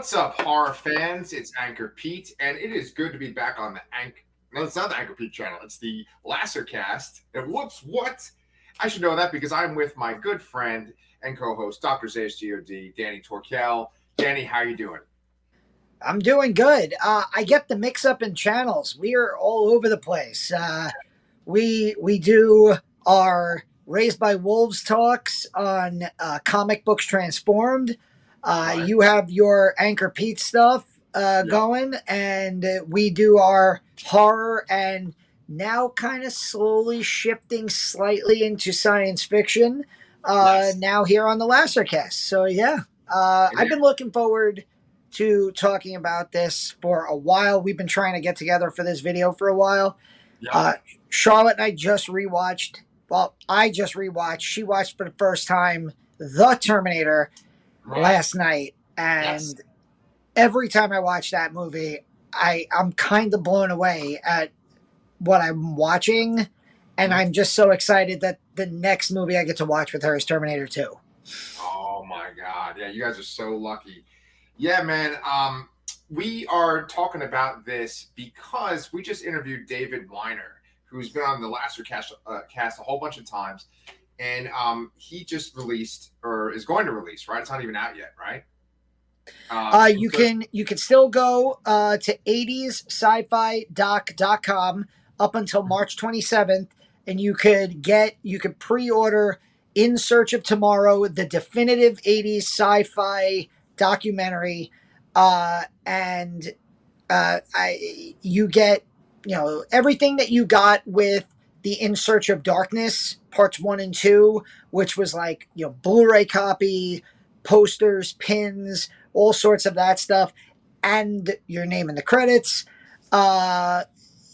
What's up, horror fans? It's Anchor Pete, and it is good to be back on the Anchor. No, it's not the Anchor Pete channel. It's the Lassercast. And whoops, what? I should know that because I'm with my good friend and co-host, Dr. Zayas God, Danny Torkel. Danny, how are you doing? I'm doing good. Uh, I get the mix up in channels. We are all over the place. Uh, we we do our Raised by Wolves talks on uh, comic books transformed. Uh, Right. You have your Anchor Pete stuff uh, Yeah. going, and uh, we do our horror and now kind of slowly shifting slightly into science fiction. Uh, Nice. Now here on the Lassercast. So yeah, uh, I've been looking forward to talking about this for a while. We've been trying to get together for this video for a while. Yeah. Uh, Charlotte and I just rewatched. Well, I just rewatched. She watched for the first time The Terminator. Last night, and Yes. every time I watch that movie, I I'm kind of blown away at what I'm watching, and I'm just so excited that the next movie I get to watch with her is Terminator 2. Oh my god. Yeah, you guys are so lucky. Yeah, man. Um, we are talking about this because we just interviewed David Weiner, who's been on the Laster cast, uh, cast a whole bunch of times. And um, he just released or is going to release, right? It's not even out yet, right? Um, Uh, you can you can still go uh, to 80ssci-fi.doc.com up until March 27th, and you could get you could pre-order In Search of Tomorrow, the definitive 80s sci-fi documentary, uh, and uh, I you get you know everything that you got with the In Search of Darkness parts one and two, which was like you know Blu-ray copy, posters, pins all sorts of that stuff, and your name in the credits. Uh,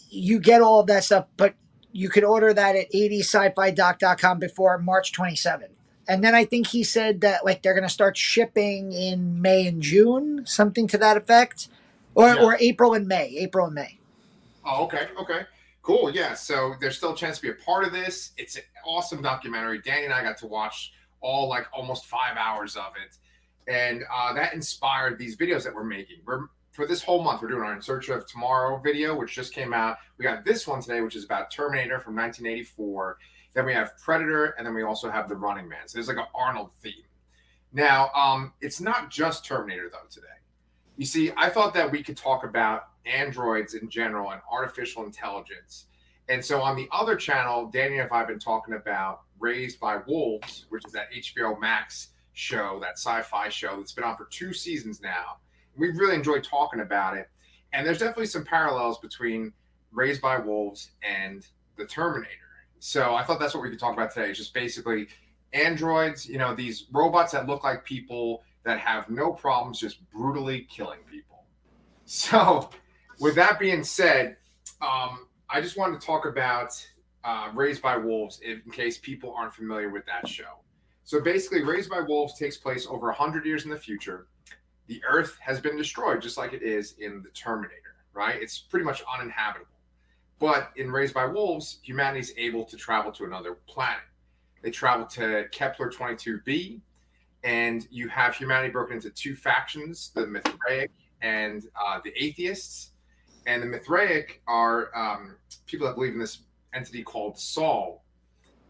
you get all of that stuff, but you could order that at 80sci-fi.com before March 27th. And then I think he said that like they're going to start shipping in May and June, something to that effect, or Yeah. or April and May, April and May. Oh, okay, okay, cool. Yeah, so there's still a chance to be a part of this. It's an awesome documentary. Danny and I got to watch all like almost five hours of it, and uh, that inspired these videos that we're making. We're for this whole month, we're doing our In Search of Tomorrow video, which just came out. We got this one today, which is about Terminator from 1984. Then we have Predator, and then we also have The Running Man. So there's like an Arnold theme. Now, um, it's not just Terminator though today. You see, I thought that we could talk about androids in general and artificial intelligence. And so on the other channel, Danny and I have been talking about Raised by Wolves, which is that HBO Max show, that sci-fi show that's been on for two seasons now. We really enjoyed talking about it. And there's definitely some parallels between Raised by Wolves and the Terminator. So I thought that's what we could talk about today. Is just basically androids, you know, these robots that look like people that have no problems just brutally killing people. So, with that being said, um, I just wanted to talk about uh, Raised by Wolves in case people aren't familiar with that show. So, basically, Raised by Wolves takes place over 100 years in the future. The Earth has been destroyed, just like it is in the Terminator, right? It's pretty much uninhabitable. But in Raised by Wolves, humanity is able to travel to another planet. They travel to Kepler 22b, and you have humanity broken into two factions the Mithraic and uh, the atheists. And the Mithraic are um, people that believe in this entity called Sol.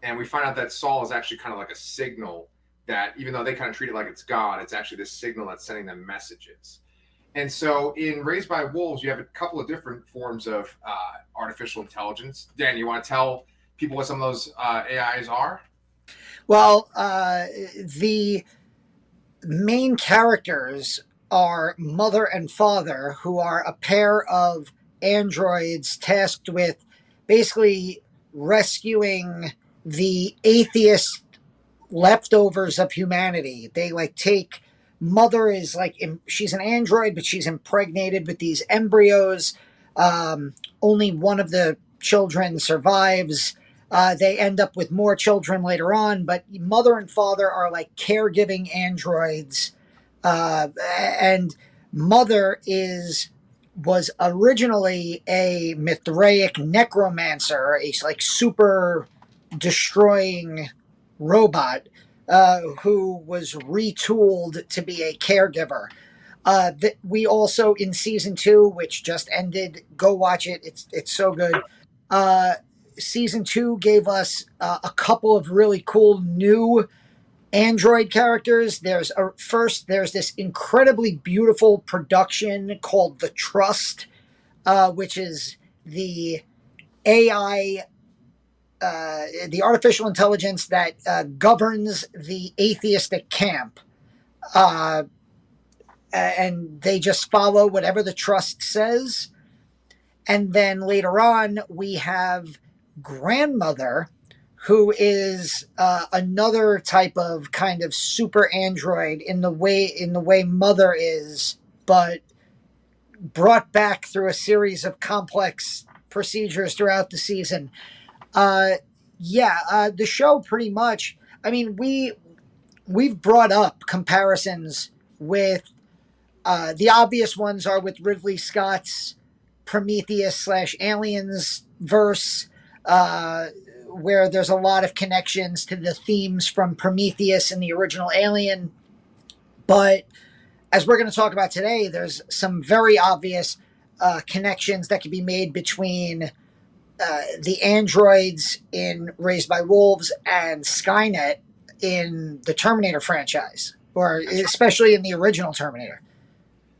And we find out that Sol is actually kind of like a signal that, even though they kind of treat it like it's God, it's actually this signal that's sending them messages. And so in Raised by Wolves, you have a couple of different forms of uh, artificial intelligence. Dan, you want to tell people what some of those uh, AIs are? Well, uh, the main characters are mother and father, who are a pair of androids tasked with basically rescuing the atheist leftovers of humanity. They like take mother is like she's an android, but she's impregnated with these embryos. Um, only one of the children survives. Uh, they end up with more children later on, but mother and father are like caregiving androids. Uh, and mother is was originally a Mithraic necromancer, a like super destroying robot uh, who was retooled to be a caregiver. Uh, that we also in season two, which just ended, go watch it. It's it's so good. Uh, season two gave us uh, a couple of really cool new Android characters. There's a first. There's this incredibly beautiful production called the Trust, uh, which is the AI uh, the artificial intelligence that uh, governs the atheistic camp. Uh, and they just follow whatever the trust says. And then later on, we have grandmother, who is uh, another type of kind of super android in the way in the way mother is, but brought back through a series of complex procedures throughout the season. Uh, yeah, uh, the show pretty much. I mean, we we've brought up comparisons with uh, the obvious ones are with Ridley Scott's Prometheus slash Aliens verse, uh, where there's a lot of connections to the themes from Prometheus and the original Alien. But as we're going to talk about today, there's some very obvious uh, connections that can be made between uh, the androids in Raised by Wolves and Skynet in the Terminator franchise, or that's especially right. in the original Terminator.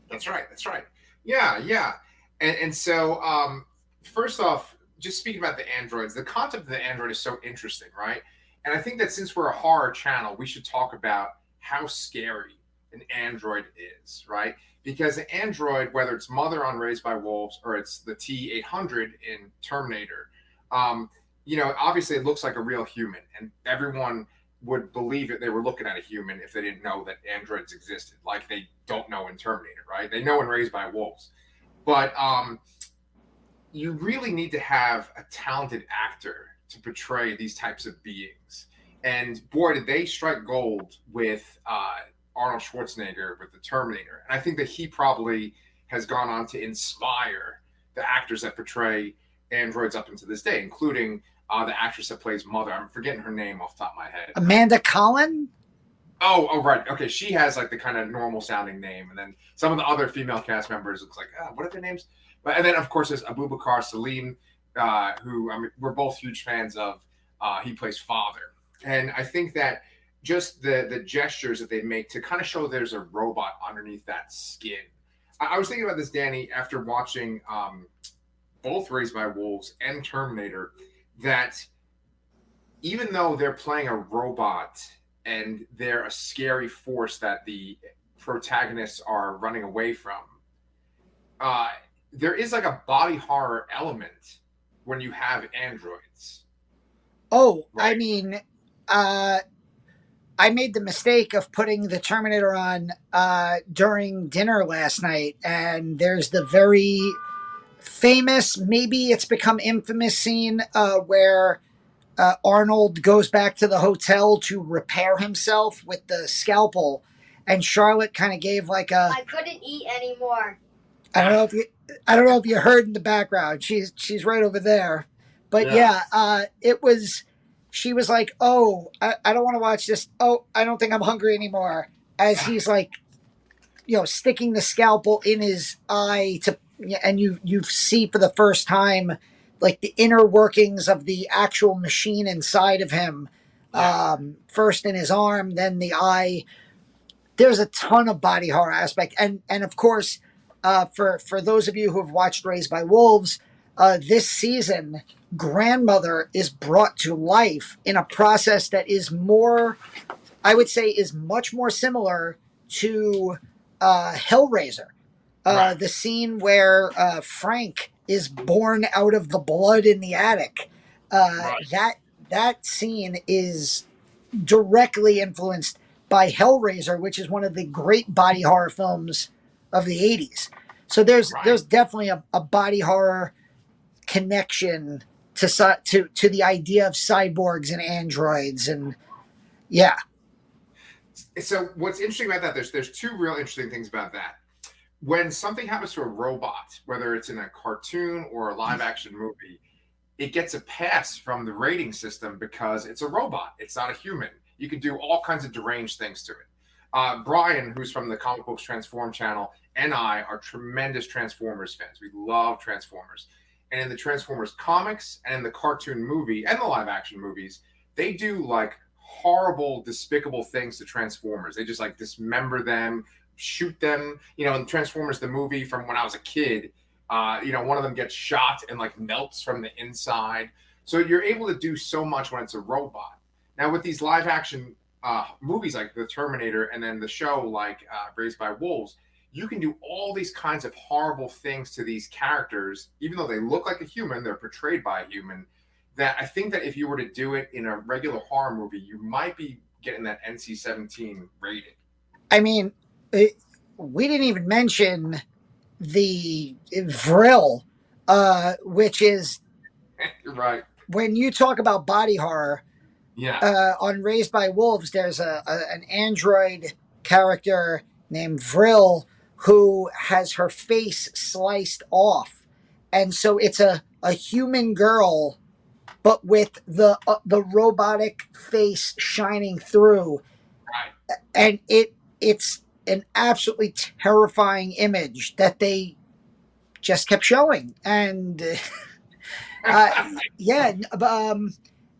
That's right. That's right. Yeah, yeah. And and so um, first off, just speaking about the androids, the concept of the android is so interesting, right? And I think that since we're a horror channel, we should talk about how scary an android is, right? because an android, whether it's Mother on Raised by Wolves or it's the T eight hundred in Terminator, um, you know, obviously it looks like a real human, and everyone would believe that they were looking at a human if they didn't know that androids existed, like they don't know in Terminator, right? They know in Raised by Wolves, but um, you really need to have a talented actor to portray these types of beings. And boy, did they strike gold with uh, Arnold Schwarzenegger with the Terminator. And I think that he probably has gone on to inspire the actors that portray androids up until this day, including uh, the actress that plays Mother. I'm forgetting her name off the top of my head. Amanda Collin. Oh, oh, right. Okay, she has like the kind of normal sounding name, and then some of the other female cast members looks like, ah, what are their names? But and then of course there's Abubakar Salim, uh, who I mean, we're both huge fans of. Uh, he plays father, and I think that just the the gestures that they make to kind of show there's a robot underneath that skin. I, I was thinking about this, Danny, after watching um, both Raised by Wolves and Terminator, that even though they're playing a robot and they're a scary force that the protagonists are running away from, uh, there is like a body horror element when you have androids. Oh, right? I mean, uh, I made the mistake of putting the Terminator on uh, during dinner last night, and there's the very famous, maybe it's become infamous scene uh, where uh, Arnold goes back to the hotel to repair himself with the scalpel, and Charlotte kind of gave like a. I couldn't eat anymore. I don't know if you. I don't know if you heard in the background. She's she's right over there, but yeah, yeah uh, it was she was like, "Oh, I, I don't want to watch this. Oh, I don't think I'm hungry anymore." As he's like, you know, sticking the scalpel in his eye to, and you you see for the first time, like the inner workings of the actual machine inside of him. Um, first in his arm, then the eye. There's a ton of body horror aspect, and and of course, uh, for for those of you who have watched Raised by Wolves, uh, this season grandmother is brought to life in a process that is more, I would say, is much more similar to uh, Hellraiser. Uh, right. The scene where uh, Frank is born out of the blood in the attic. Uh, right. That that scene is directly influenced by Hellraiser, which is one of the great body horror films of the '80s. So there's right. there's definitely a, a body horror connection to to to the idea of cyborgs and androids and yeah. So what's interesting about that? There's there's two real interesting things about that. When something happens to a robot, whether it's in a cartoon or a live action movie, it gets a pass from the rating system because it's a robot. It's not a human. You can do all kinds of deranged things to it. Uh, Brian, who's from the Comic Books Transform channel, and I are tremendous Transformers fans. We love Transformers. And in the Transformers comics and in the cartoon movie and the live action movies, they do like horrible, despicable things to Transformers. They just like dismember them, shoot them. You know, in Transformers, the movie from when I was a kid, uh, you know, one of them gets shot and like melts from the inside. So you're able to do so much when it's a robot. Now, with these live action uh, movies like The Terminator and then the show like uh, Raised by Wolves, you can do all these kinds of horrible things to these characters, even though they look like a human, they're portrayed by a human. That I think that if you were to do it in a regular horror movie, you might be getting that NC 17 rating. I mean, it, we didn't even mention the Vrille, uh, which is right. When you talk about body horror, yeah. Uh, on Raised by Wolves, there's a, a, an android character named Vrille who has her face sliced off, and so it's a a human girl, but with the uh, the robotic face shining through, right. and it it's an absolutely terrifying image that they just kept showing, and uh, yeah, um,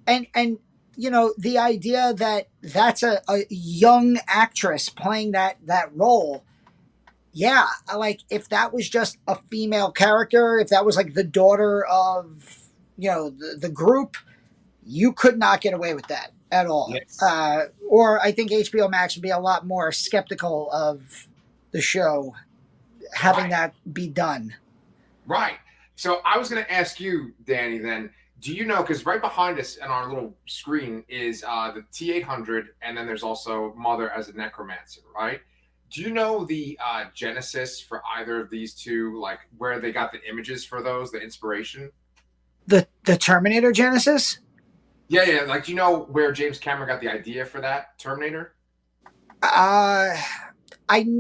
and and you know the idea that that's a, a young actress playing that that role yeah like if that was just a female character if that was like the daughter of you know the, the group you could not get away with that at all yes. uh, or i think hbo max would be a lot more skeptical of the show having right. that be done right so i was going to ask you danny then do you know because right behind us on our little screen is uh, the T800, and then there's also Mother as a necromancer, right? Do you know the uh, genesis for either of these two, like where they got the images for those, the inspiration? The the Terminator Genesis. Yeah, yeah. Like, do you know where James Cameron got the idea for that Terminator? Uh, I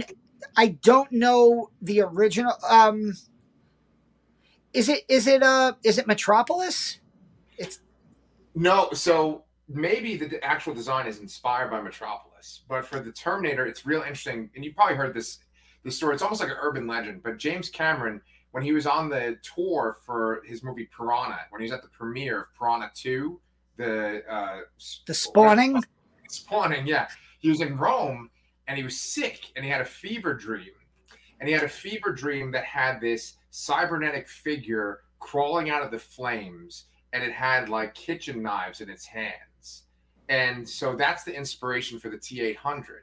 I don't know the original. Um, is it is it uh is it Metropolis? It's no. So maybe the actual design is inspired by Metropolis, but for the Terminator, it's real interesting. And you probably heard this this story. It's almost like an urban legend. But James Cameron, when he was on the tour for his movie Piranha, when he was at the premiere of Piranha Two, the uh, the spawning, spawning, yeah, he was in Rome and he was sick and he had a fever dream, and he had a fever dream that had this cybernetic figure crawling out of the flames and it had like kitchen knives in its hands. And so that's the inspiration for the T800.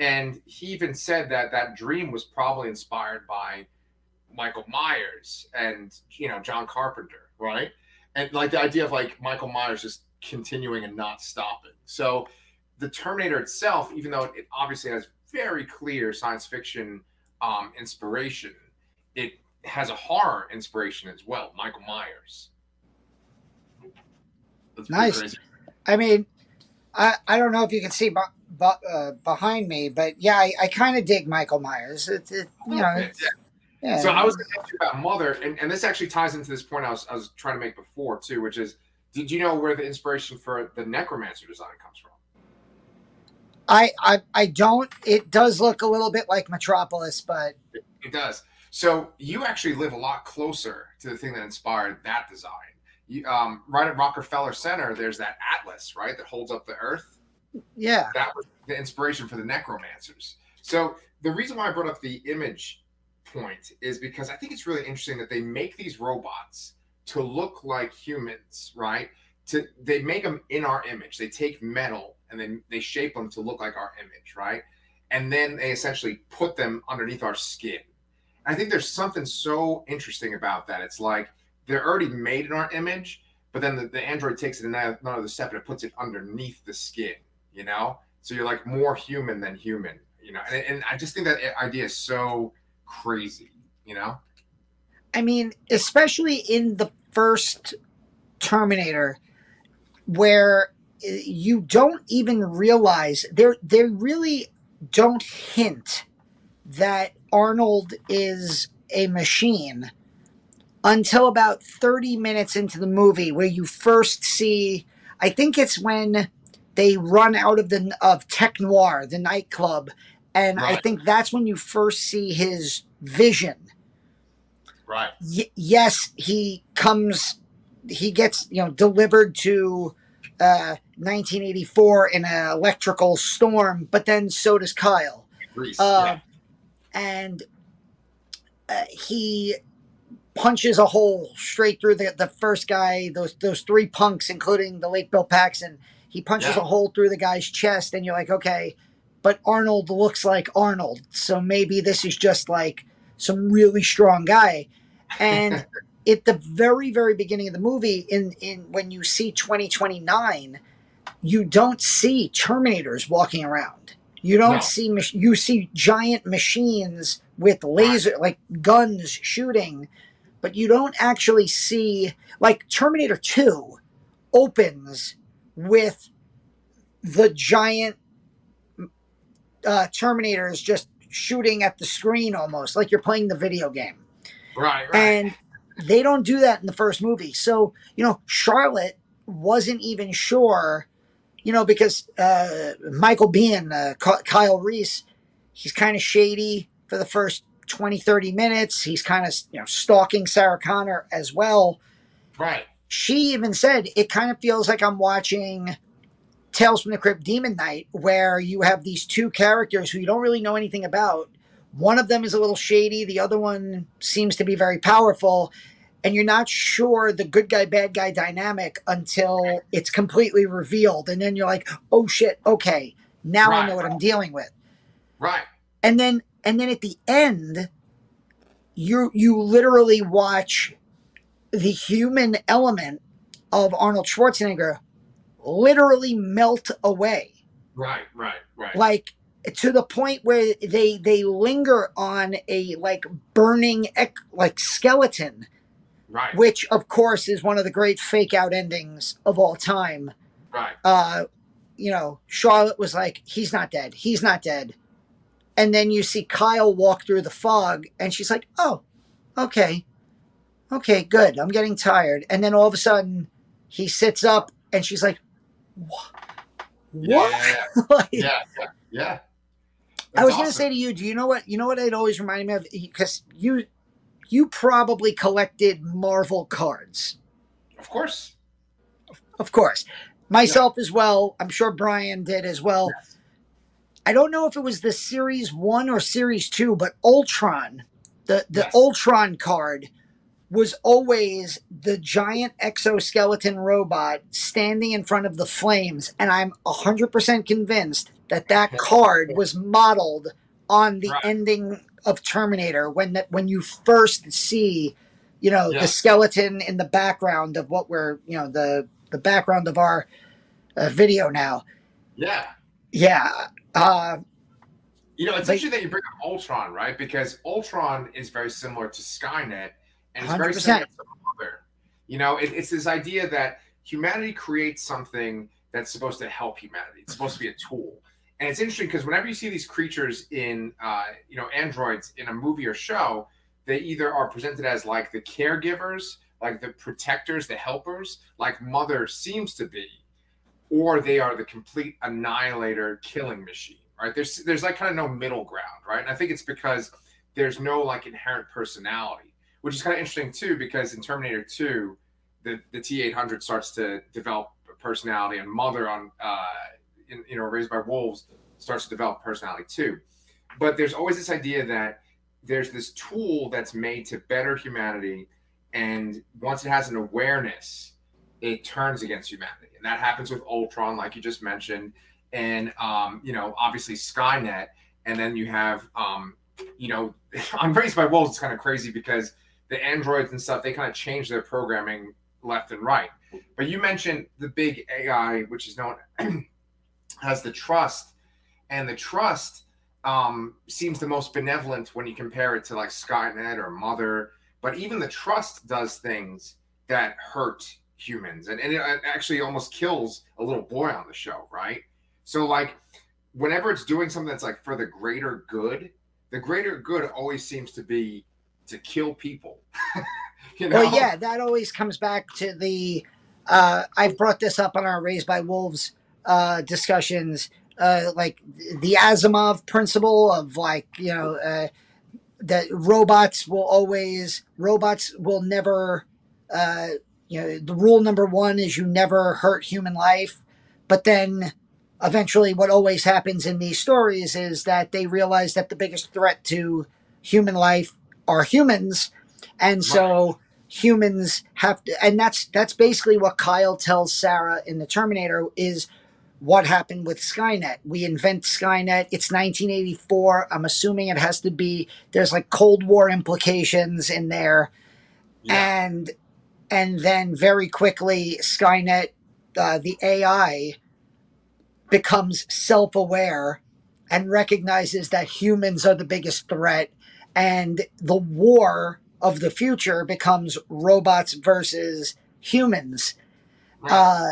And he even said that that dream was probably inspired by Michael Myers and, you know, John Carpenter, right? And like the idea of like Michael Myers just continuing and not stopping. So the Terminator itself, even though it obviously has very clear science fiction um, inspiration, it has a horror inspiration as well, Michael Myers. Nice. I mean, I I don't know if you can see bu- bu- uh, behind me, but yeah, I, I kind of dig Michael Myers. It, it you know. Yeah. yeah. So I was going to ask you about Mother, and, and this actually ties into this point I was I was trying to make before too, which is, did you know where the inspiration for the Necromancer design comes from? I, I I don't. It does look a little bit like Metropolis, but it, it does. So you actually live a lot closer to the thing that inspired that design. You, um, right at Rockefeller Center, there's that atlas, right, that holds up the Earth. Yeah, that was the inspiration for the necromancers. So the reason why I brought up the image point is because I think it's really interesting that they make these robots to look like humans, right? To they make them in our image. They take metal and then they shape them to look like our image, right? And then they essentially put them underneath our skin I think there's something so interesting about that. It's like they're already made in our image, but then the, the android takes it another step and it puts it underneath the skin, you know? So you're like more human than human, you know? And, and I just think that idea is so crazy, you know? I mean, especially in the first Terminator, where uh, you don't even realize they they really don't hint that Arnold is a machine until about 30 minutes into the movie, where you first see, I think it's when they run out of the of Tech Noir, the nightclub, and I think that's when you first see his vision. Right. Y- yes, he comes, he gets you know delivered to uh, 1984 in an electrical storm, but then so does Kyle, Reese. uh, and uh, he punches a hole straight through the, the first guy. Those those three punks, including the late Bill Paxton, he punches Yeah. a hole through the guy's chest, and you're like, okay, but Arnold looks like Arnold, so maybe this is just like some really strong guy. And at the very very beginning of the movie, in in when you see 2029, you don't see Terminators walking around. You don't No. see mach- you see giant machines with laser like guns shooting, but you don't actually see like Terminator 2 opens with the giant uh, Terminators just shooting at the screen almost like you're playing the video game. right. Right. And they don't do that in the first movie. So, you know, Charlotte wasn't even sure, you know, because uh, Michael Biehn, uh, Kyle Reese, he's kind of shady for the first 20, 30 minutes. He's kind of, you know, stalking Sarah Connor as well. right. She even said, it kind of feels like I'm watching Tales from the Crypt Demon Knight, where you have these two characters who you don't really know anything about. One of them is a little shady, the other one seems to be very powerful, and you're not sure the good guy, bad guy dynamic until it's completely revealed. And then you're like, oh shit, okay, now I know what I'm dealing with. Right. And then and then at the end, you you literally watch the human element of Arnold Schwarzenegger literally melt away Right. Right. Right. like to the point where they they linger on a like burning like skeleton right. which of course is one of the great fake out endings of all time right. uh you know charlotte was like he's not dead he's not dead and then you see kyle walk through the fog and she's like oh okay okay good i'm getting tired and then all of a sudden he sits up and she's like what what Yeah. Like, Yeah. Yeah. Yeah. I was going to say to you, do you know what? You know what it always reminded me of because you you probably collected Marvel cards, Of course. of course. Myself as well. I'm sure Brian did as well. Yes. I don't know if it was the series one or series two, but Ultron, the the Yes. Ultron card was always the giant exoskeleton robot standing in front of the flames, and I'm hundred percent convinced that that card was modeled on the Right. ending of Terminator when that when you first see, you know, Yeah. the skeleton in the background of what we're, you know, the the background of our uh, video now. Yeah. Yeah. Uh, You know, it's But- interesting that you bring up Ultron, right? Because Ultron is very similar to Skynet, and it's very 100%. similar to Mother. You know, it, it's this idea that humanity creates something that's supposed to help humanity. It's supposed to be a tool, and it's interesting because whenever you see these creatures in, uh, you know, androids in a movie or show, they either are presented as like the caregivers, like the protectors, the helpers, like Mother seems to be, or they are the complete annihilator, killing machine. Right? There's there's like kind of no middle ground, right? And I think it's because there's no like inherent personality, which is kind of interesting too, because in Terminator 2, the the T800 starts to develop a personality, and Mother on uh, in, you know Raised by Wolves starts to develop personality too. But there's always this idea that there's this tool that's made to better humanity, and once it has an awareness, it turns against humanity, and that happens with Ultron, like you just mentioned, and um, you know obviously Skynet, and then you have um, you know on Raised by Wolves, it's kind of crazy because the androids and stuff they kind of change their programming left and right. But you mentioned the big AI, which is known as the trust, and the trust um, seems the most benevolent when you compare it to like Skynet or Mother. But even the trust does things that hurt humans, and, and it actually almost kills a little boy on the show, right? So like, whenever it's doing something that's like for the greater good, the greater good always seems to be to kill people. you know? Well, yeah, that always comes back to the. Uh, I've brought this up on our Raised by Wolves uh, discussions, uh, like the Asimov principle of like you know uh, that robots will always robots will never. Uh, you know, the rule number one is you never hurt human life, but then eventually what always happens in these stories is that they realize that the biggest threat to human life are humans. And so right. humans have to and that's that's basically what kyle tells sarah in the terminator is what happened with skynet. We invent skynet. It's 1984 i'm assuming it has to be there's like cold war implications in there. Yeah. and and then very quickly skynet uh, the ai becomes self aware and recognizes that humans are the biggest threat. And the war of the future becomes robots versus humans. Right. Uh,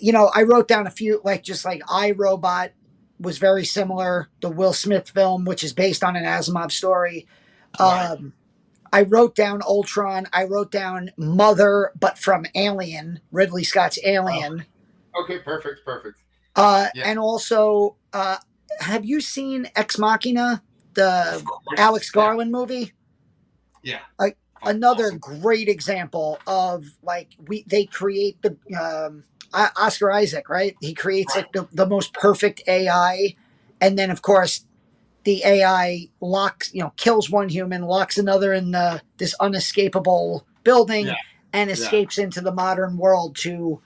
you know, I wrote down a few, like just like I Robot was very similar. The Will Smith film, which is based on an Asimov story. Um, I wrote down Ultron. I wrote down Mother, but from Alien, Ridley Scott's Alien. Oh. Okay, perfect, perfect. Uh, yeah. And also, uh, have you seen Ex Machina, the Alex Garland yeah. movie? Yeah. Like another awesome. great example of like we they create the um, Oscar Isaac, right? He creates right. like the, the most perfect AI, and then of course the AI locks, you know, kills one human, locks another in the this unescapable building, yeah. and escapes into the modern world to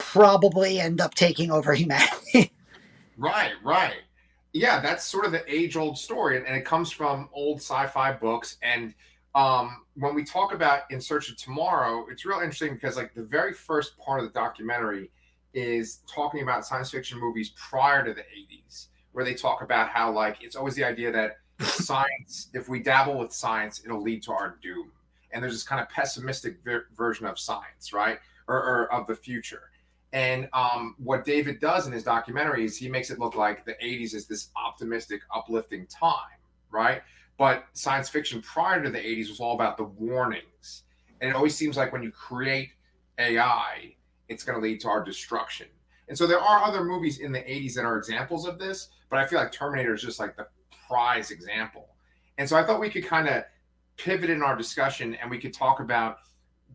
probably end up taking over humanity. right, right. Yeah, that's sort of the age old story. And, it comes from old sci fi books. And um, when we talk about In Search of Tomorrow, it's real interesting because, like, the very first part of the documentary is talking about science fiction movies prior to the 80s, where they talk about how, like, it's always the idea that science, if we dabble with science, it'll lead to our doom. And there's this kind of pessimistic ver- version of science, right? Or, or of the future. And um, what David does in his documentary is he makes it look like the 80s is this optimistic, uplifting time, right? But science fiction prior to the 80s was all about the warnings. And it always seems like when you create AI, it's going to lead to our destruction. And so there are other movies in the 80s that are examples of this, but I feel like Terminator is just like the prize example. And so I thought we could kind of pivot in our discussion and we could talk about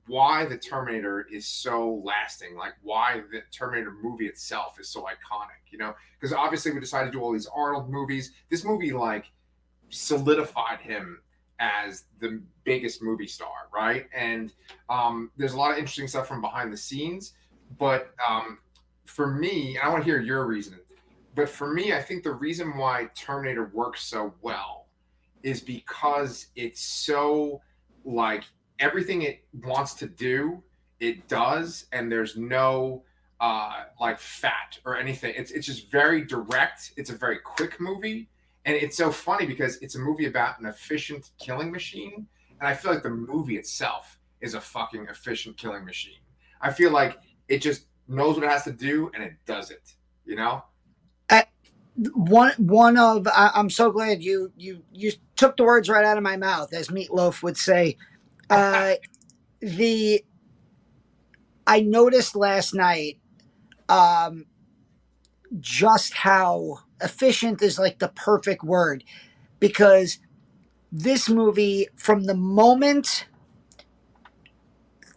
why the Terminator is so lasting, like why the Terminator movie itself is so iconic, you know? Because obviously we decided to do all these Arnold movies. This movie like solidified him as the biggest movie star, right? And um, there's a lot of interesting stuff from behind the scenes. But um, for me, I want to hear your reason. But for me, I think the reason why Terminator works so well is because it's so like everything it wants to do, it does, and there's no uh, like fat or anything. It's it's just very direct. It's a very quick movie, and it's so funny because it's a movie about an efficient killing machine, and I feel like the movie itself is a fucking efficient killing machine. I feel like it just knows what it has to do and it does it. You know. One one of I, I'm so glad you you you took the words right out of my mouth, as Meatloaf would say. Uh, the I noticed last night um, just how efficient is like the perfect word because this movie, from the moment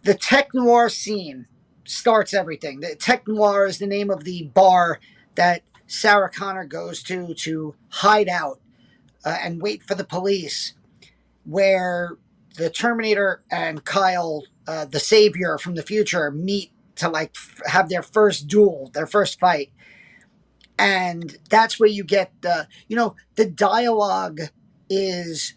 the tech noir scene starts everything. The tech noir is the name of the bar that Sarah Connor goes to to hide out uh, and wait for the police, where the Terminator and Kyle, uh, the Savior from the future, meet to like f- have their first duel, their first fight, and that's where you get the you know the dialogue is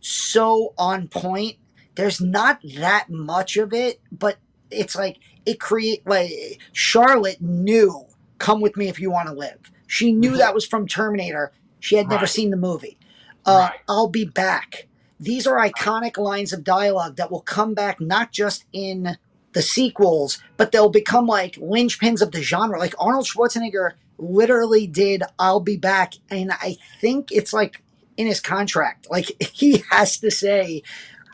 so on point. There's not that much of it, but it's like it create like Charlotte knew "Come with me if you want to live." She knew mm-hmm. that was from Terminator. She had right. never seen the movie. Uh, right. I'll be back. These are iconic lines of dialogue that will come back not just in the sequels, but they'll become like linchpins of the genre. Like Arnold Schwarzenegger literally did I'll be back. And I think it's like in his contract. Like he has to say,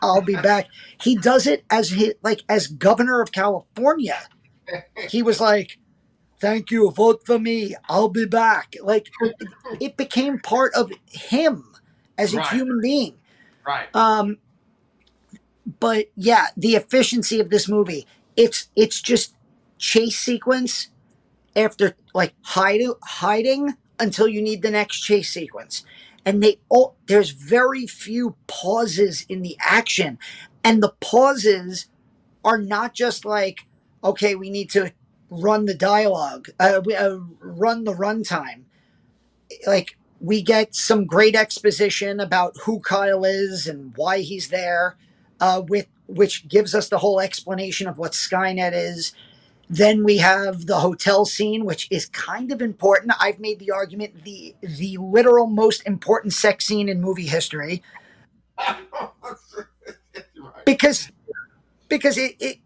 I'll be back. He does it as he like as governor of California. He was like, thank you, vote for me, I'll be back. Like it became part of him as a Right. human being. Right. Um, but yeah, the efficiency of this movie, it's it's just chase sequence after like hiding hiding until you need the next chase sequence. And they all there's very few pauses in the action. And the pauses are not just like, okay, we need to run the dialogue, uh, uh, run the runtime. Like we get some great exposition about who Kyle is and why he's there, uh, with which gives us the whole explanation of what Skynet is. Then we have the hotel scene, which is kind of important. I've made the argument the the literal most important sex scene in movie history because because it, it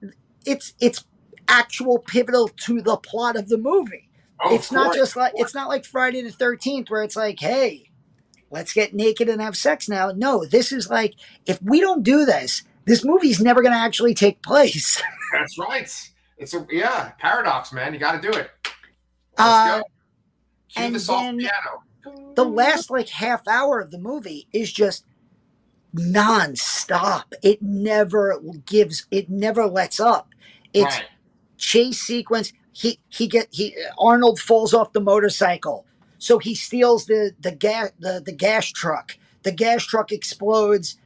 it's it's actual pivotal to the plot of the movie. Oh, it's not course, just like it's not like Friday the Thirteenth where it's like, hey, let's get naked and have sex now. No, this is like if we don't do this, this movie's never going to actually take place. That's right. It's a yeah paradox, man. You got to do it. Let's Uh, go. Cue and the soft then piano. the last like half hour of the movie is just non-stop. It never gives. It never lets up. It's right. Chase sequence. He he get he Arnold falls off the motorcycle, so he steals the the gas the, the gas truck. The gas truck explodes.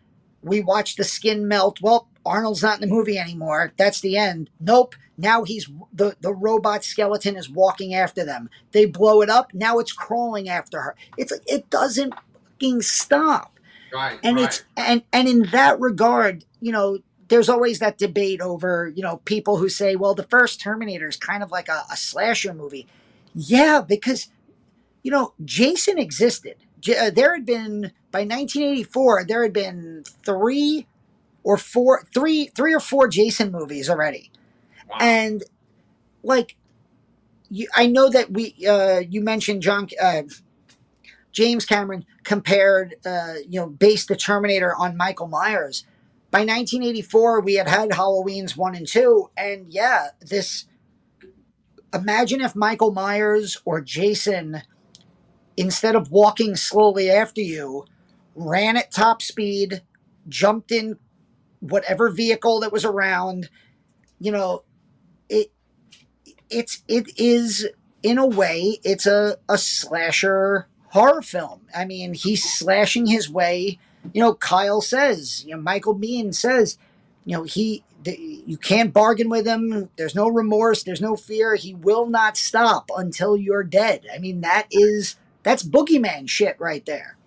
We watch the skin melt. Well, Arnold's not in the movie anymore. That's the end. Nope. Now he's the the robot skeleton is walking after them. They blow it up. Now it's crawling after her. It's like it doesn't fucking stop Right. and right. it's and and in that regard you know there's always that debate over you know people who say well the first terminator is kind of like a, a slasher movie yeah because you know jason existed J- uh, there had been by 1984 there had been three or four three three or four jason movies already Wow. and like you, I know that we uh, you mentioned John uh, James Cameron compared uh, you know based the Terminator on Michael Myers. By 1984, we had had Halloween's one and two, and yeah, this. Imagine if Michael Myers or Jason, instead of walking slowly after you, ran at top speed, jumped in whatever vehicle that was around. You know, it it's it is in a way it's a a slasher horror film. I mean, he's slashing his way. You know, Kyle says, you know, Michael Biehn says, you know, he th- you can't bargain with him. There's no remorse. There's no fear. He will not stop until you're dead. I mean, that is that's boogeyman shit right there.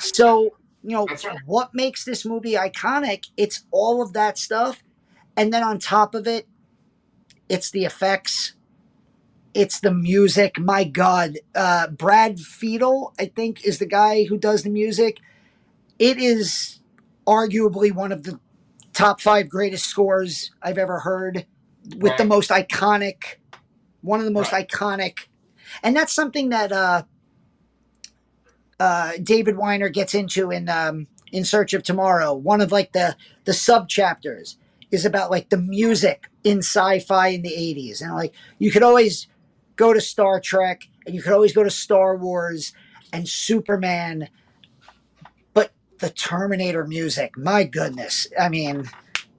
So, you know, right. what makes this movie iconic? It's all of that stuff. And then on top of it, it's the effects. It's the music. My God. Uh, Brad Fiedel, I think, is the guy who does the music. It is arguably one of the top five greatest scores I've ever heard with the most iconic, one of the most Right. iconic. And that's something that uh, uh, David Weiner gets into in um, In Search of Tomorrow. One of like the the sub chapters is about like the music in sci-fi in the 80s. And like you could always go to Star Trek and you could always go to Star Wars and Superman. The Terminator music, my goodness. I mean,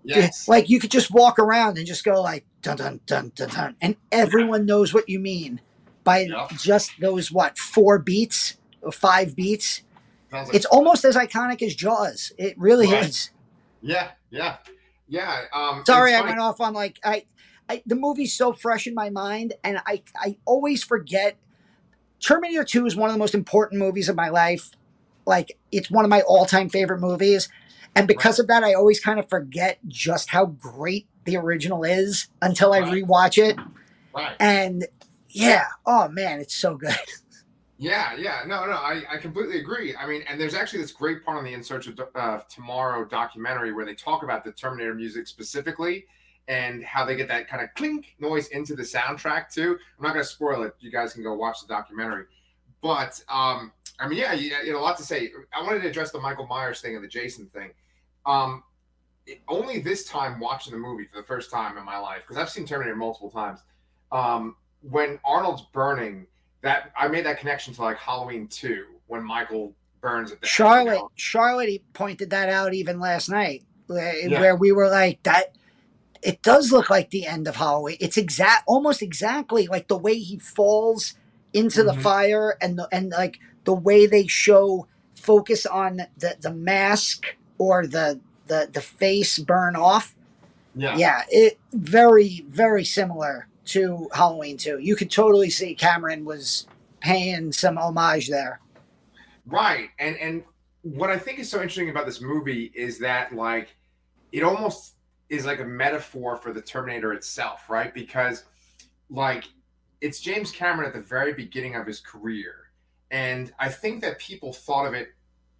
Yes. like you could just walk around and just go like dun dun dun dun dun and everyone knows what you mean by Yep. just those what four beats or five beats like- it's almost as iconic as jaws it really Right. is yeah, yeah, yeah. Um, sorry i went off on like I, I the movie's so fresh in my mind and i i always forget terminator 2 is one of the most important movies of my life like it's one of my all-time favorite movies and because of that i always kind of forget just how great the original is until i Right. rewatch it Right. and yeah oh man it's so good Yeah, yeah, no, no, I, I completely agree. I mean, and there's actually this great part on the In Search of uh, Tomorrow documentary where they talk about the Terminator music specifically and how they get that kind of clink noise into the soundtrack too. I'm not going to spoil it. You guys can go watch the documentary. But um, I mean, yeah, you, you know, a lot to say. I wanted to address the Michael Myers thing and the Jason thing. Um, it, only this time watching the movie for the first time in my life because I've seen Terminator multiple times. Um, when Arnold's burning, that I made that connection to like Halloween two when Michael burns at the Charlotte, end. Charlotte pointed that out even last night, where, Yeah. where we were like that. It does look like the end of Halloween. It's exact, almost exactly like the way he falls into the Mhm. fire, and the and like the way they show focus on the the mask or the the the face burn off. Yeah. Yeah, it very very similar to Halloween 2. You could totally see Cameron was paying some homage there. Right. And and what I think is so interesting about this movie is that like it almost is like a metaphor for the Terminator itself, right? Because like it's James Cameron at the very beginning of his career. And I think that people thought of it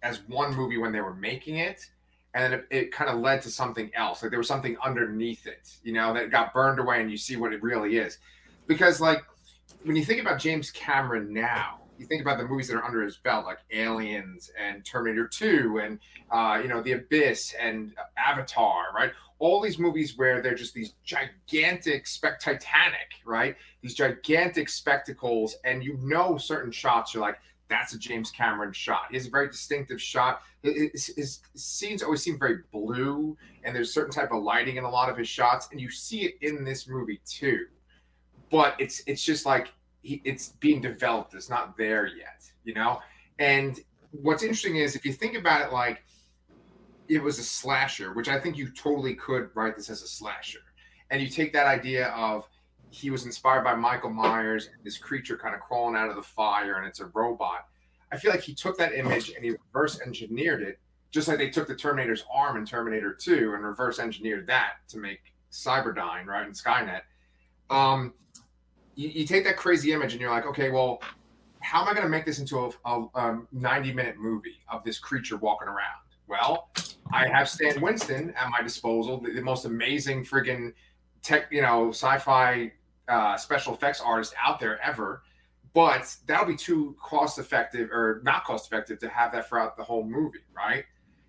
as one movie when they were making it. And it, it kind of led to something else. Like there was something underneath it, you know, that got burned away and you see what it really is. Because like when you think about James Cameron now, you think about the movies that are under his belt, like Aliens and Terminator 2 and, uh, you know, The Abyss and Avatar, right? All these movies where they're just these gigantic, spec Titanic, right? These gigantic spectacles, and you know certain shots, you're like, that's a James Cameron shot. He has a very distinctive shot. His, his scenes always seem very blue, and there's certain type of lighting in a lot of his shots, and you see it in this movie too. But it's it's just like he, it's being developed. It's not there yet, you know. And what's interesting is if you think about it, like it was a slasher, which I think you totally could write this as a slasher, and you take that idea of he was inspired by Michael Myers, this creature kind of crawling out of the fire, and it's a robot. I feel like he took that image and he reverse engineered it, just like they took the Terminator's arm in Terminator 2 and reverse engineered that to make Cyberdyne, right, and Skynet. Um, you, you take that crazy image and you're like, okay, well, how am I going to make this into a, a, a 90 minute movie of this creature walking around? Well, I have Stan Winston at my disposal, the, the most amazing friggin' tech, you know, sci-fi uh, special effects artist out there ever. But that'll be too cost effective or not cost effective to have that throughout the whole movie, right?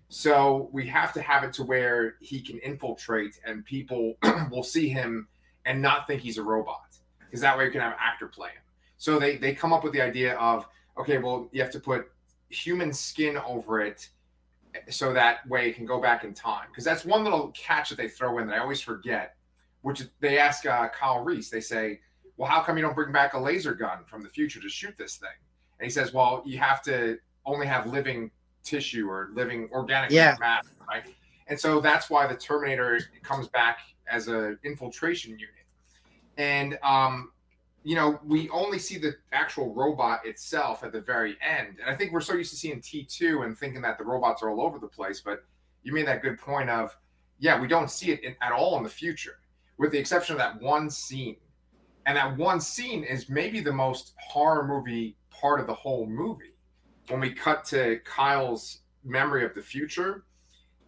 So we have to have it to where he can infiltrate and people will see him and not think he's a robot because that way you can have an actor play him. So they they come up with the idea of okay, well you have to put human skin over it so that way it can go back in time because that's one little catch that they throw in that I always forget. Which they ask uh, Kyle Reese, they say, "Well, how come you don't bring back a laser gun from the future to shoot this thing?" And he says, "Well, you have to only have living tissue or living organic Yeah. matter, right?" And so that's why the Terminator comes back as an infiltration unit. And um, you know, we only see the actual robot itself at the very end. And I think we're so used to seeing T2 and thinking that the robots are all over the place. But you made that good point of, yeah, we don't see it in, at all in the future, with the exception of that one scene. And that one scene is maybe the most horror movie part of the whole movie. When we cut to Kyle's memory of the future,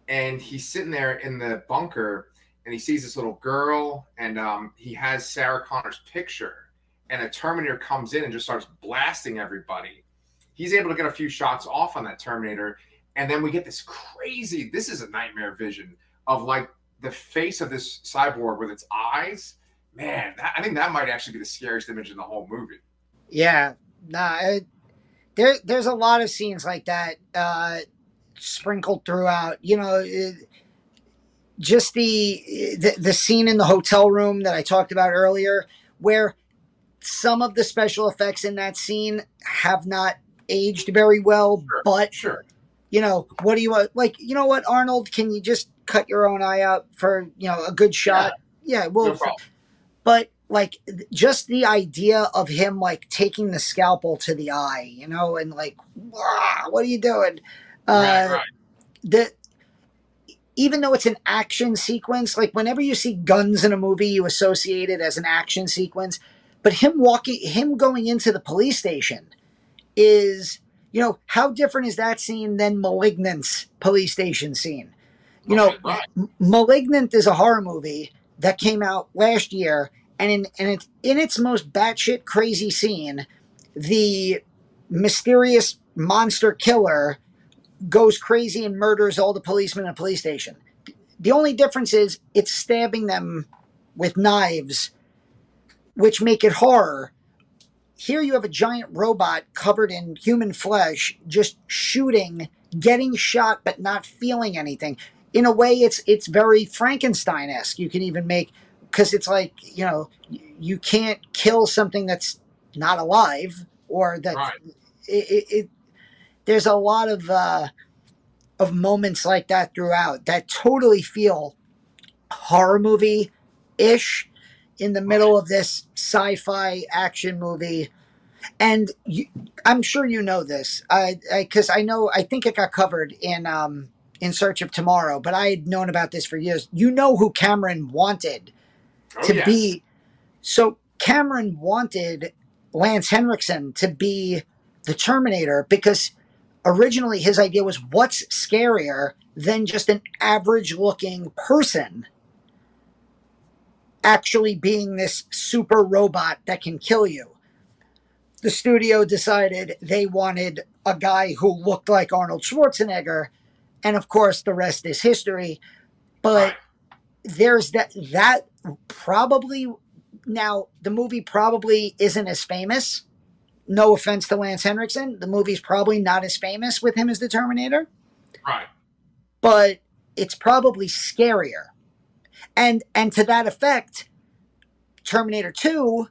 and he's sitting there in the bunker and he sees this little girl and um, he has Sarah Connor's picture and a Terminator comes in and just starts blasting everybody. He's able to get a few shots off on that Terminator, and then we get this crazy. This is a nightmare vision of like the face of this cyborg with its eyes. Man, that, I think that might actually be the scariest image in the whole movie. Yeah, nah. It, there, there's a lot of scenes like that uh, sprinkled throughout. You know, it, just the, the the scene in the hotel room that I talked about earlier, where some of the special effects in that scene have not aged very well. Sure. But Sure. you know, what do you want? Like, you know what, Arnold? Can you just cut your own eye out for you know a good shot? Yeah, well, no but like just the idea of him like taking the scalpel to the eye, you know, and like, "Wah, what are you doing? right, Uh, right. the even though it's an action sequence, like whenever you see guns in a movie, you associate it as an action sequence. But him walking, him going into the police station is, you know, how different is that scene than Malignant's police station scene? You know, Right, right. Malignant is a horror movie that came out last year, and in and it's in its most batshit crazy scene, the mysterious monster killer goes crazy and murders all the policemen in a police station. The only difference is it's stabbing them with knives. Which make it horror. Here you have a giant robot covered in human flesh, just shooting, getting shot, but not feeling anything. In a way, it's it's very Frankenstein esque. You can even make because it's like you know you can't kill something that's not alive or that Right. it, it, it there's a lot of uh, of moments like that throughout that totally feel horror movie ish in the middle of this sci-fi action movie. And you, i'm sure you know this. I because I, know i think it got covered in um, in search of tomorrow but i had known about this for years. You know who cameron wanted Oh, to yes. be so Cameron wanted Lance Henriksen to be the Terminator because originally his idea was what's scarier than just an average looking person actually being this super robot that can kill you. The studio decided they wanted a guy who looked like Arnold Schwarzenegger and of course the rest is history but there's that that probably now the movie probably isn't as famous. No offense to Lance Henriksen, the movie's probably not as famous with him as the Terminator, Right. but it's probably scarier. And and to that effect, Terminator 2,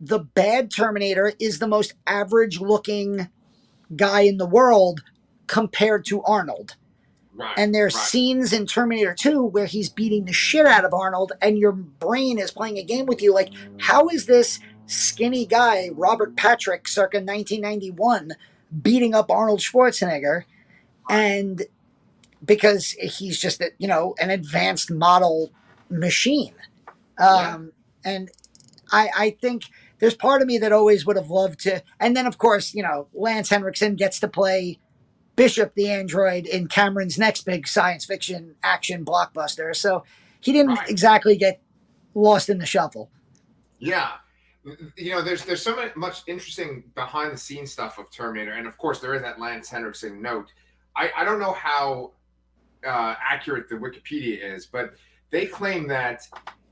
the bad Terminator is the most average looking guy in the world compared to Arnold. Right. And there's right. scenes in Terminator 2 where he's beating the shit out of Arnold, and your brain is playing a game with you. Like, how is this skinny guy, Robert Patrick, circa 1991, beating up Arnold Schwarzenegger? And because he's just, a, you know, an advanced model machine. Yeah. Um, And I, I think there's part of me that always would have loved to. And then, of course, you know, Lance Henriksen gets to play Bishop the android in Cameron's next big science fiction action blockbuster. So he didn't Right. exactly get lost in the shuffle. Yeah. You know, there's there's so much, much interesting behind the scenes stuff of Terminator, and of course there is that Lance Henriksen note. I, I don't know how uh, accurate the Wikipedia is, but they claim that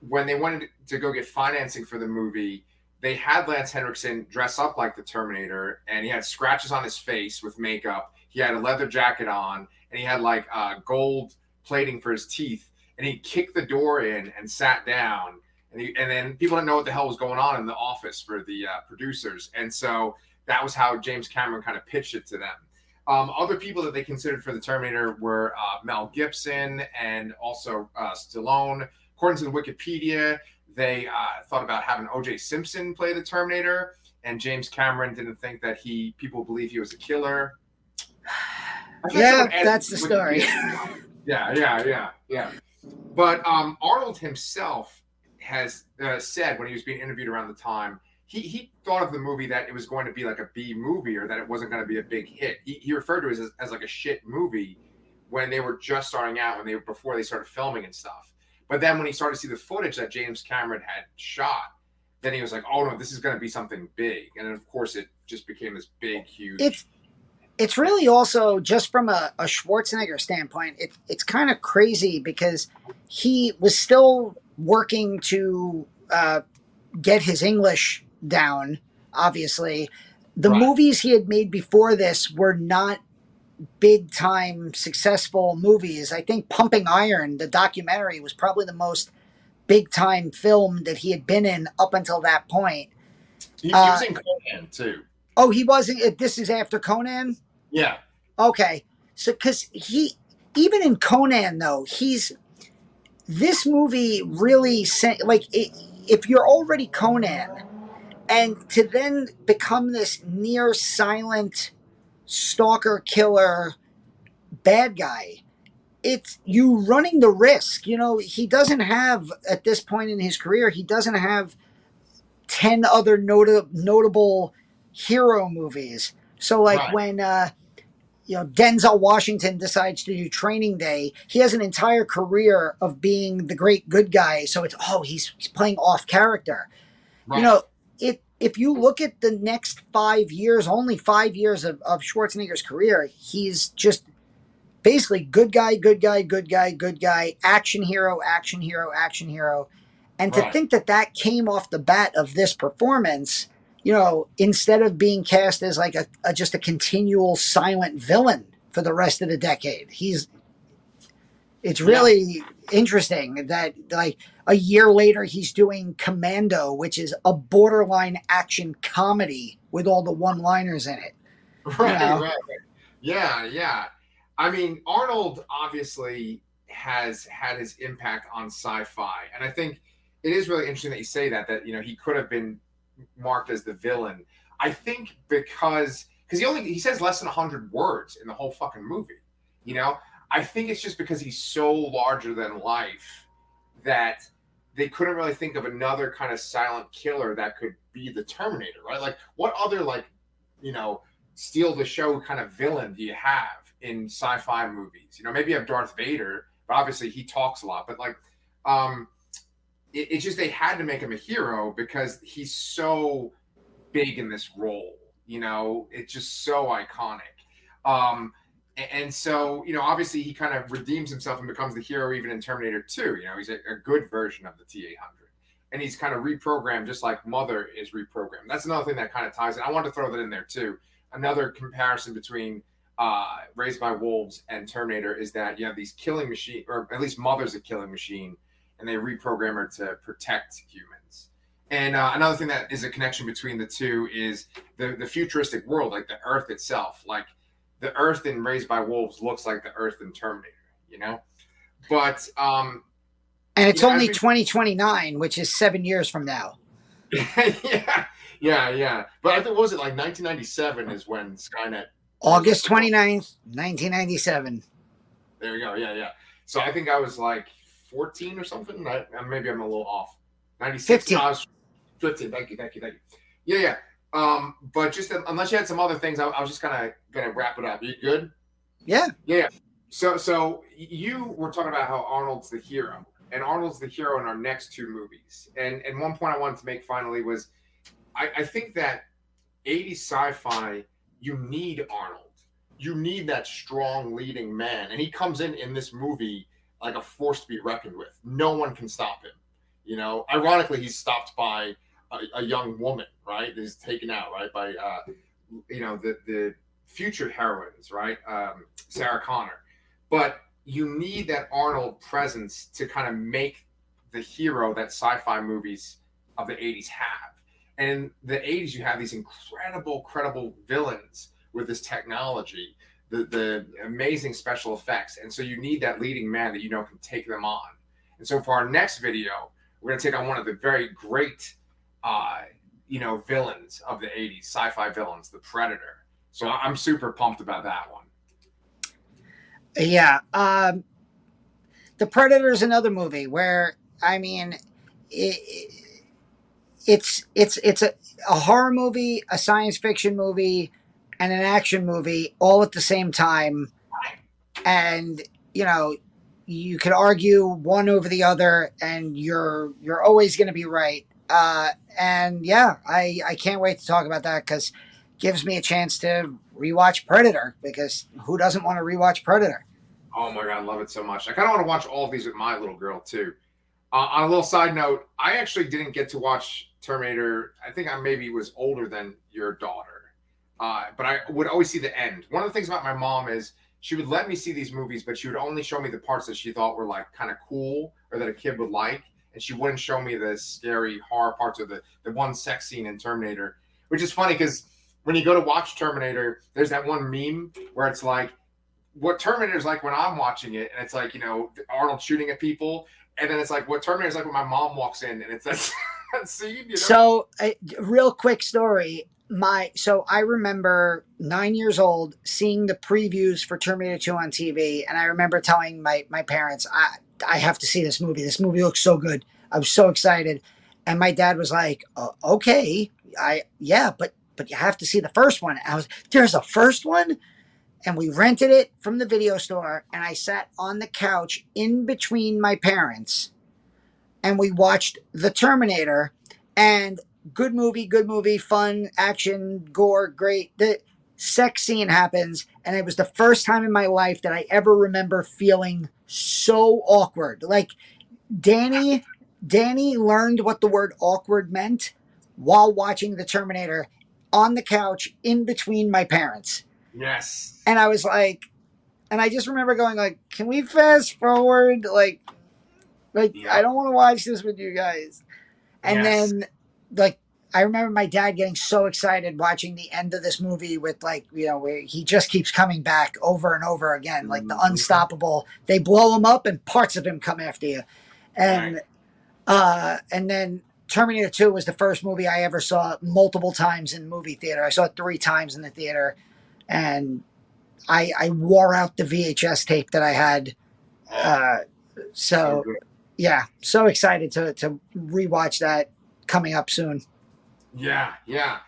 when they wanted to go get financing for the movie, they had Lance Henriksen dress up like the Terminator, and he had scratches on his face with makeup. He had a leather jacket on, and he had like uh, gold plating for his teeth. And he kicked the door in and sat down and, he, and then people didn't know what the hell was going on in the office for the uh, producers, and so that was how James Cameron kind of pitched it to them. Um, other people that they considered for the Terminator were uh, Mel Gibson and also uh, Stallone. According to the Wikipedia, they uh, thought about having O.J. Simpson play the Terminator, and James Cameron didn't think that he people believe he was a killer. Yeah, that's the story. Yeah, yeah, yeah, yeah. But um, Arnold himself has uh, said when he was being interviewed around the time, he, he thought of the movie that it was going to be like a B movie or that it wasn't going to be a big hit. He, he referred to it as, as like a shit movie when they were just starting out, when they before they started filming and stuff. But then when he started to see the footage that James Cameron had shot, then he was like, "Oh no, this is going to be something big." And of course, it just became this big, huge. It's it's really also just from a, a Schwarzenegger standpoint, it, it's kind of crazy because he was still working to uh, get his English down. Obviously, the Right. movies he had made before this were not big time successful movies. I think Pumping Iron, the documentary, was probably the most big time film that he had been in up until that point. he, he uh, was in Conan too. Oh, he wasn't. This is after Conan. Yeah, Okay, so because he even in Conan though he's this movie really sent like i if you're already Conan and to then become this near silent stalker killer bad guy it's you running the risk you know he doesn't have at this point in his career he doesn't have 10 other nota- notable hero movies so like Right. when uh you know Denzel Washington decides to do Training Day, he has an entire career of being the great good guy. So it's oh he's he's playing off character. right. You know, it if you look at the next five years, only five years of, of Schwarzenegger's career, he's just basically good guy, good guy, good guy, good guy, action hero, action hero, action hero. And to Right. think that that came off the bat of this performance, you know, instead of being cast as like a, a just a continual silent villain for the rest of the decade, he's. It's Yeah. really interesting that like a year later he's doing Commando, which is a borderline action comedy with all the one-liners in it. Right, know? right, right. Yeah, yeah. I mean, Arnold obviously has had his impact on sci-fi, and I think it is really interesting that you say that. That you know he could have been marked as the villain. I think because because he only he says less than hundred words in the whole fucking movie. You know, I think it's just because he's so larger than life that they couldn't really think of another kind of silent killer that could be the Terminator, right? Like, what other like you know steal the show kind of villain do you have in sci-fi movies? You know, maybe you have Darth Vader, but obviously he talks a lot. But like, um, it, it's just they had to make him a hero because he's so big in this role. You know, it's just so iconic. Um, and, so, you know, obviously he kind of redeems himself and becomes the hero even in Terminator 2. You know, he's a, a good version of the T 800 and he's kind of reprogrammed just like Mother is reprogrammed. That's another thing that kind of ties it. I wanted to throw that in there too. Another comparison between uh, Raised by Wolves and Terminator is that you have these killing machine, or at least Mother's a killing machine, and they reprogram her to protect humans. And uh, another thing that is a connection between the two is the the futuristic world, like the Earth itself. Like the Earth in Raised by Wolves looks like the Earth in Terminator, you know. But um, And it's only I mean- 2029, which is seven years from now. yeah, yeah, yeah. But I think what was it like 1997 is when Skynet. August 29th, 1997. There we go. Yeah, yeah. So I think I was like 14 or something. I, maybe I'm a little off. 96. 15. No, I was 15. Thank you, thank you, thank you. Yeah, yeah. Um, but just unless you had some other things, I, I was just kind of gonna wrap it up. You good? Yeah. Yeah. So, so you were talking about how Arnold's the hero, and Arnold's the hero in our next two movies. And and one point I wanted to make finally was, I, I think that 80s sci-fi, you need Arnold. You need that strong leading man, and he comes in in this movie like a force to be reckoned with. No one can stop him. You know, ironically, he's stopped by a, a young woman, right? He's taken out, right, by uh, you know the the future heroines, right? Um, Sarah Connor but you need that Arnold presence to kind of make the hero that sci-fi movies of the 80s have. And in the 80s, you have these incredible, credible villains with this technology, the, the amazing special effects. And so you need that leading man that you know can take them on. And so for our next video, we're going to take on one of the very great, uh, you know, villains of the 80s, sci-fi villains, the Predator. So I'm super pumped about that one. Yeah. Um, the Predator is another movie where, I mean, it, it's it's it's a, a horror movie, a science fiction movie, and an action movie all at the same time. And you know, you could argue one over the other, and you're you're always going to be right. Uh, and yeah, I I can't wait to talk about that because gives me a chance to rewatch Predator because who doesn't want to rewatch Predator? Oh my god, I love it so much. I kind of want to watch all of these with my little girl too. Uh, on a little side note, I actually didn't get to watch Terminator. I think I maybe was older than your daughter, uh, but I would always see the end. One of the things about my mom is she would let me see these movies, but she would only show me the parts that she thought were like kind of cool or that a kid would like, and she wouldn't show me the scary horror parts or the the one sex scene in Terminator, which is funny because when you go to watch Terminator, there's that one meme where it's like what Terminator's like when I'm watching it, and it's like you know Arnold shooting at people, and then it's like what Terminator's like when my mom walks in, and it's that, that scene. You know? So, uh, real quick story. My so I remember nine years old seeing the previews for Terminator 2 on TV, and I remember telling my my parents, "I I have to see this movie. This movie looks so good. I was so excited." And my dad was like, uh, "Okay, I yeah, but but you have to see the first one." I was there's a first one, and we rented it from the video store, and I sat on the couch in between my parents, and we watched The Terminator, and good movie, good movie, fun, action, gore, great. The sex scene happens, and it was the first time in my life that I ever remember feeling so awkward. Like Danny, Danny learned what the word awkward meant while watching the Terminator on the couch in between my parents. Yes. And I was like, and I just remember going like, can we fast forward? Like, like Yeah. I don't want to watch this with you guys. And Yes. then like I remember my dad getting so excited watching the end of this movie with like, you know, where he just keeps coming back over and over again, like the Mhm. unstoppable. They blow him up and parts of him come after you. And uh and then Terminator 2 was the first movie I ever saw multiple times in movie theater. I saw it three times in the theater and I I wore out the VHS tape that I had. Uh so yeah, so excited to to rewatch that coming up soon. Yeah, yeah.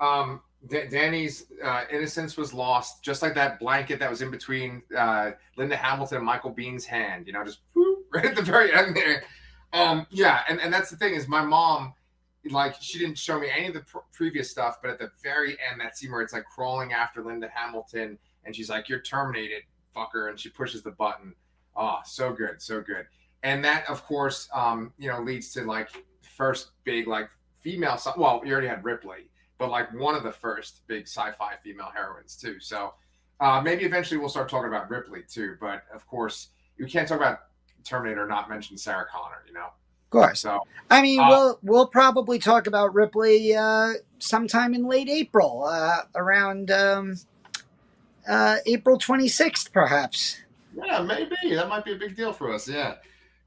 Um, D- Danny's uh, innocence was lost, just like that blanket that was in between uh, Linda Hamilton and Michael Biehn's hand. You know, just whoop, right at the very end there. Um, yeah, and, and that's the thing is my mom, like, she didn't show me any of the pr- previous stuff, but at the very end, that scene where it's like crawling after Linda Hamilton, and she's like, "You're terminated, fucker," and she pushes the button. Oh, so good, so good. And that, of course, um, you know, leads to like first big like female. Well, we already had Ripley, but like one of the first big sci-fi female heroines too. So uh, maybe eventually we'll start talking about Ripley too. But of course, you can't talk about Terminator not mention Sarah Connor. You know, Of course. so I mean, Uh, we'll we'll probably talk about Ripley uh, sometime in late April, uh, around um, uh, April twenty sixth, perhaps. yeah, maybe that might be a big deal for us. Yeah,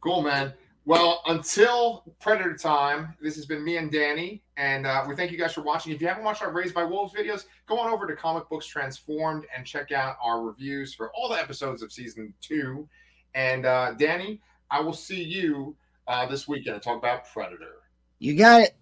cool, man. Well, until Predator time, this has been me and Danny, and uh, we thank you guys for watching. If you haven't watched our Raised by Wolves videos, go on over to Comic Books Transformed and check out our reviews for all the episodes of season two. And uh, Danny, I will see you uh, this weekend to talk about Predator. You got it.